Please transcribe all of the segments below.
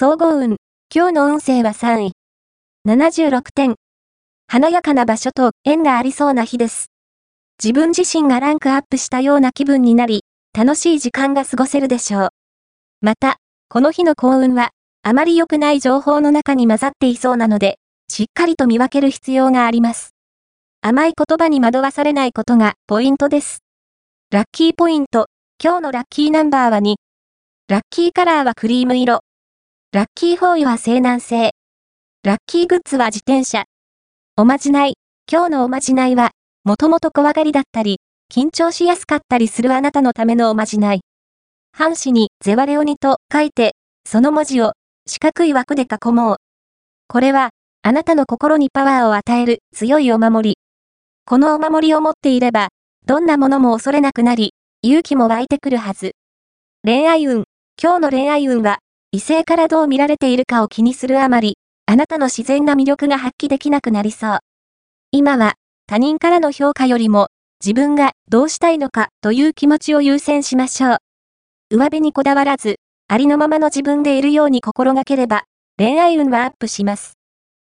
総合運。今日の運勢は3位。76点。華やかな場所と縁がありそうな日です。自分自身がランクアップしたような気分になり、楽しい時間が過ごせるでしょう。また、この日の幸運は、あまり良くない情報の中に混ざっていそうなので、しっかりと見分ける必要があります。甘い言葉に惑わされないことがポイントです。ラッキーポイント。今日のラッキーナンバーは2。ラッキーカラーはクリーム色。ラッキーフォーイは西南西。ラッキーグッズは自転車。おまじない。今日のおまじないは、もともと怖がりだったり、緊張しやすかったりするあなたのためのおまじない。半紙にゼワレオニと書いて、その文字を四角い枠で囲もう。これは、あなたの心にパワーを与える強いお守り。このお守りを持っていれば、どんなものも恐れなくなり、勇気も湧いてくるはず。恋愛運。今日の恋愛運は、異性からどう見られているかを気にするあまり、あなたの自然な魅力が発揮できなくなりそう。今は、他人からの評価よりも、自分がどうしたいのかという気持ちを優先しましょう。上辺にこだわらず、ありのままの自分でいるように心がければ、恋愛運はアップします。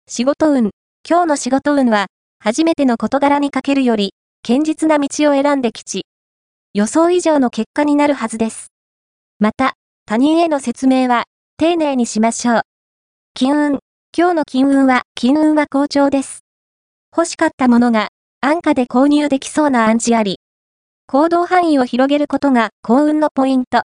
仕事運。今日の仕事運は、初めての事柄にかけるより、堅実な道を選んで吉。予想以上の結果になるはずです。また、他人への説明は、丁寧にしましょう。金運。今日の金運は、金運は好調です。欲しかったものが、安価で購入できそうな暗示あり。行動範囲を広げることが幸運のポイント。